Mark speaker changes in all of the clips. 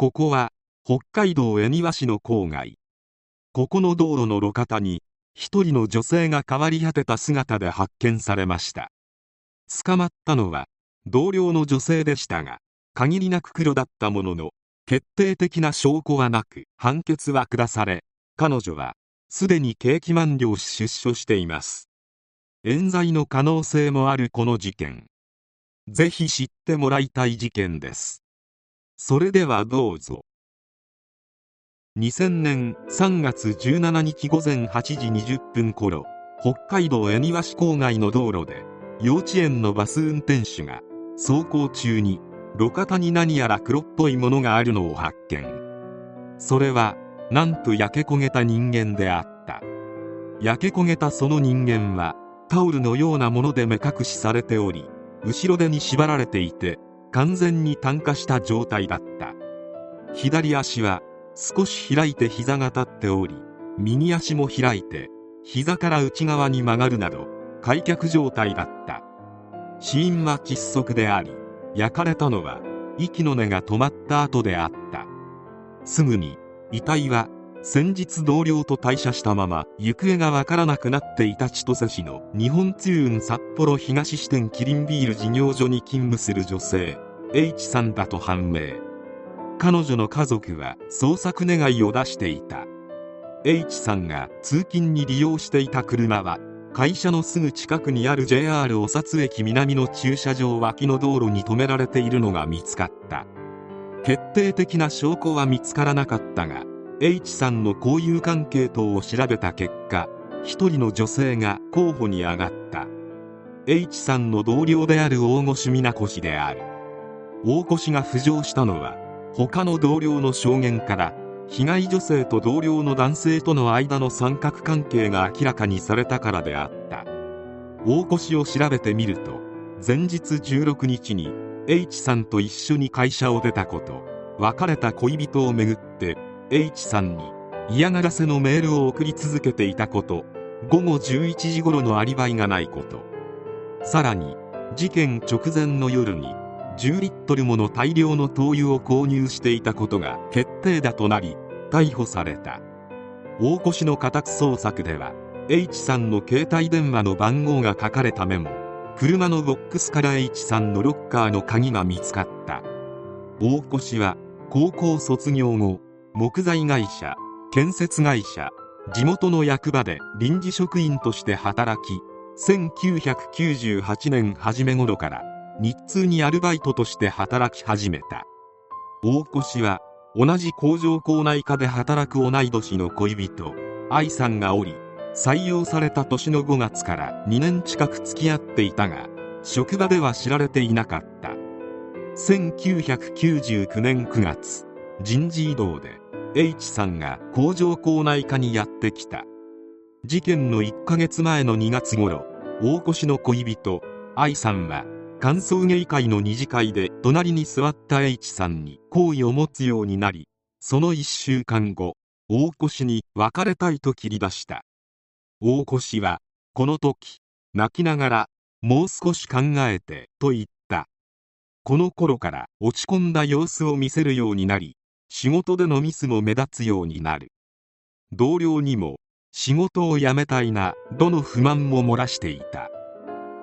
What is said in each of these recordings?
Speaker 1: ここは北海道恵庭市の郊外。ここの道路の路肩に一人の女性が変わり果てた姿で発見されました。捕まったのは同僚の女性でしたが限りなく黒だったものの決定的な証拠はなく判決は下され彼女はすでに刑期満了し出所しています。冤罪の可能性もあるこの事件。ぜひ知ってもらいたい事件です。それではどうぞ。2000年3月17日午前8時20分頃北海道恵庭市郊外の道路で幼稚園のバス運転手が走行中に路肩に何やら黒っぽいものがあるのを発見。それはなんと焼け焦げた人間であった。焼け焦げたその人間はタオルのようなもので目隠しされており後ろ手に縛られていて完全に炭化した状態だった。左足は少し開いて膝が立っており右足も開いて膝から内側に曲がるなど開脚状態だった。死因は窒息であり焼かれたのは息の根が止まった後であった。すぐに遺体は先日同僚と退社したまま行方がわからなくなっていた千歳市の日本通運札幌東支店キリンビール事業所に勤務する女性 H さんだと判明。彼女の家族は捜索願いを出していた。H さんが通勤に利用していた車は会社のすぐ近くにある JR お札駅南の駐車場脇の道路に止められているのが見つかった。決定的な証拠は見つからなかったが H さんの交友関係等を調べた結果一人の女性が候補に上がった。H さんの同僚である大越美奈子氏である。大越が浮上したのは他の同僚の証言から被害女性と同僚の男性との間の三角関係が明らかにされたからであった。大越を調べてみると前日16日に H さんと一緒に会社を出たこと別れた恋人をめぐって H さんに嫌がらせのメールを送り続けていたこと午後11時頃のアリバイがないこと。さらに事件直前の夜に10リットルもの大量の灯油を購入していたことが決定打となり逮捕された。大越の家宅捜索では H さんの携帯電話の番号が書かれたメモ車のボックスから H さんのロッカーの鍵が見つかった。大越は高校卒業後木材会社建設会社地元の役場で臨時職員として働き1998年初め頃から日通にアルバイトとして働き始めた。大越は同じ工場構内科で働く同い年の恋人愛さんがおり採用された年の5月から2年近く付き合っていたが職場では知られていなかった。1999年9月人事異動で H さんが工場構内科にやってきた。事件の1ヶ月前の2月頃大越の恋人愛さんは歓送迎会の二次会で隣に座った H さんに好意を持つようになりその1週間後大越に別れたいと切り出した。大越はこの時泣きながらもう少し考えてと言った。この頃から落ち込んだ様子を見せるようになり仕事でのミスも目立つようになる。同僚にも仕事を辞めたいなどの不満も漏らしていた。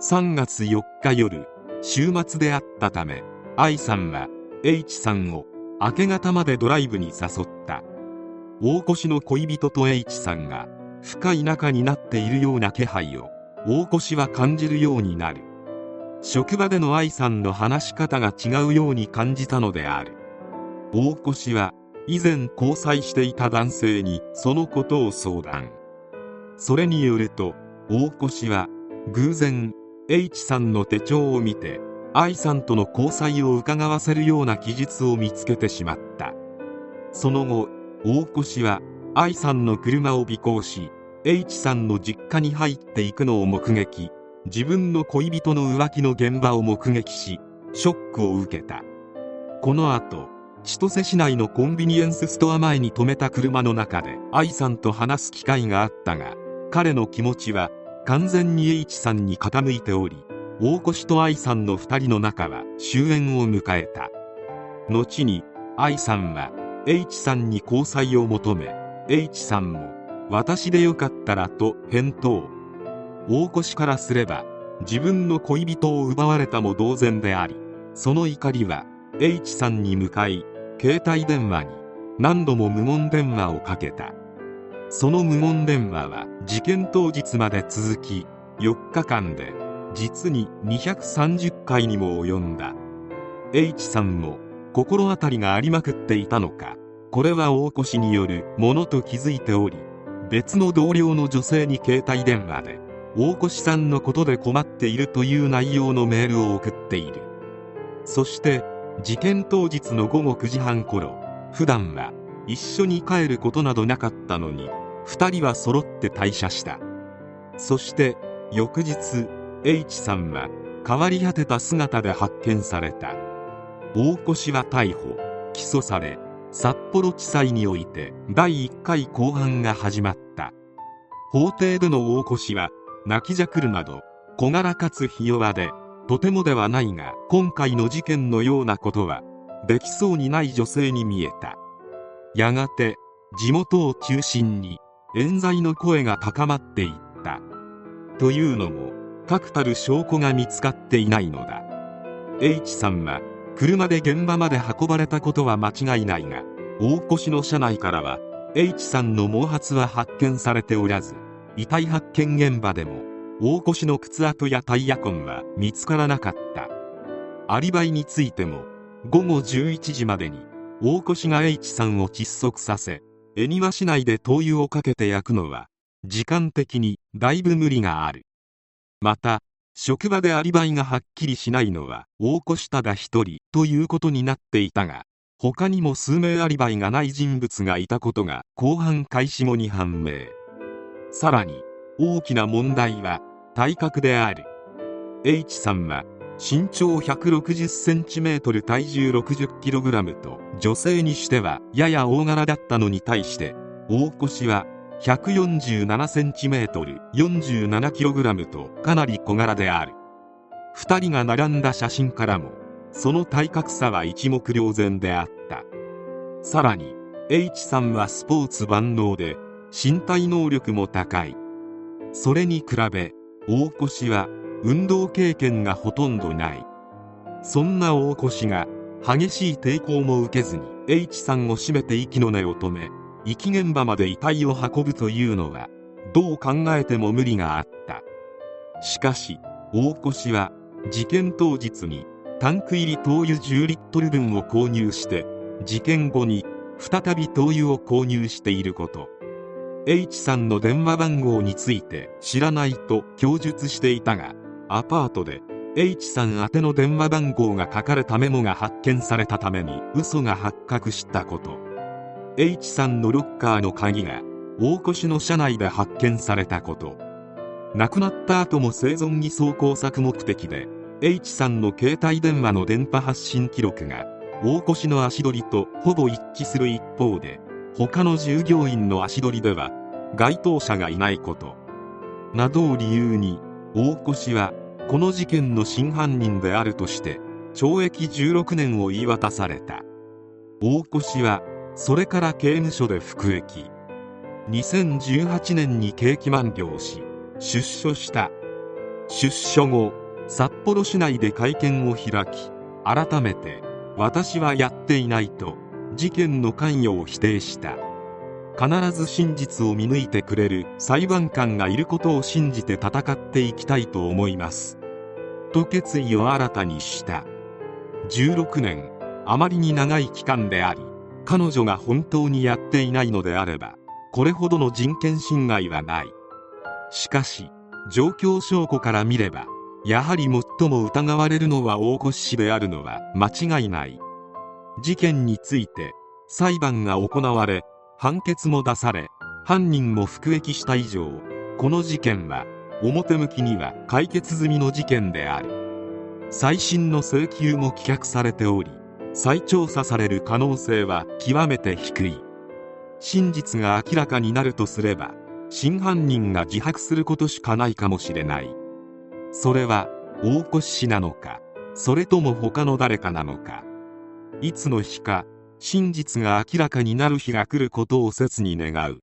Speaker 1: 3月4日夜週末であったため愛さんは H さんを明け方までドライブに誘った。大越の恋人と H さんが深い仲になっているような気配を大越は感じるようになる。職場での愛さんの話し方が違うように感じたのである。大越は以前交際していた男性にそのことを相談。それによると大越は偶然 H さんの手帳を見て愛さんとの交際を伺わせるような記述を見つけてしまった。その後大越は愛さんの車を尾行し H さんの実家に入っていくのを目撃。自分の恋人の浮気の現場を目撃しショックを受けた。この後千歳市内のコンビニエンスストア前に停めた車の中で愛さんと話す機会があったが彼の気持ちは完全に H さんに傾いており大越と愛さんの2人の仲は終焉を迎えた。後に愛さんは H さんに交際を求め H さんも私でよかったらと返答。大越からすれば自分の恋人を奪われたも同然でありその怒りは H さんに向かい携帯電話に何度も無言電話をかけた。その無言電話は事件当日まで続き4日間で実に230回にも及んだ。H さんも心当たりがありまくっていたのかこれは大越によるものと気づいており別の同僚の女性に携帯電話で大越さんのことで困っているという内容のメールを送っている。そして事件当日の午後9時半頃普段は一緒に帰ることなどなかったのに2人は揃って退社した。そして翌日 H さんは変わり果てた姿で発見された。大越は逮捕起訴され札幌地裁において第1回公判が始まった。法廷での大越は泣きじゃくるなど小柄かつひ弱でとてもではないが今回の事件のようなことはできそうにない女性に見えた。やがて地元を中心に冤罪の声が高まっていった。というのも確たる証拠が見つかっていないのだ。H さんは車で現場まで運ばれたことは間違いないが大越の車内からは H さんの毛髪は発見されておらず遺体発見現場でも大越の靴跡やタイヤ痕は見つからなかった。アリバイについても午後11時までに大越が H さんを窒息させ恵庭市内で灯油をかけて焼くのは時間的にだいぶ無理がある。また職場でアリバイがはっきりしないのは大越ただ一人ということになっていたが他にも数名アリバイがない人物がいたことが後半開始後に判明。さらに大きな問題は体格である。H さんは身長 160cm 体重 60kg と女性にしてはやや大柄だったのに対して大越は 147cm47kg とかなり小柄である。2人が並んだ写真からもその体格差は一目瞭然であった。さらに H さんはスポーツ万能で身体能力も高い。それに比べ大越は運動経験がほとんどない。そんな大越が激しい抵抗も受けずに H さんを締めて息の根を止め遺棄現場まで遺体を運ぶというのはどう考えても無理があった。しかし大越は事件当日にタンク入り灯油10リットル分を購入して事件後に再び灯油を購入していること。H さんの電話番号について知らないと供述していたがアパートで H さん宛ての電話番号が書かれたメモが発見されたために嘘が発覚したこと。H さんのロッカーの鍵が大越の車内で発見されたこと。亡くなった後も生存偽装工作目的で H さんの携帯電話の電波発信記録が大越の足取りとほぼ一致する一方で他の従業員の足取りでは該当者がいないこと。などを理由に大越はこの事件の真犯人であるとして懲役16年を言い渡された。大越はそれから刑務所で服役。2018年に刑期満了し出所した。出所後札幌市内で会見を開き改めて私はやっていないと事件の関与を否定した。必ず真実を見抜いてくれる裁判官がいることを信じて戦っていきたいと思います。と決意を新たにした。16年あまりに長い期間であり彼女が本当にやっていないのであればこれほどの人権侵害はない。しかし状況証拠から見ればやはり最も疑われるのは大越氏であるのは間違いない。事件について裁判が行われ判決も出され犯人も服役した以上この事件は表向きには解決済みの事件である。再審の請求も棄却されており再調査される可能性は極めて低い。真実が明らかになるとすれば真犯人が自白することしかないかもしれない。それは大越氏なのかそれとも他の誰かなのか。いつの日か真実が明らかになる日が来ることを切に願う。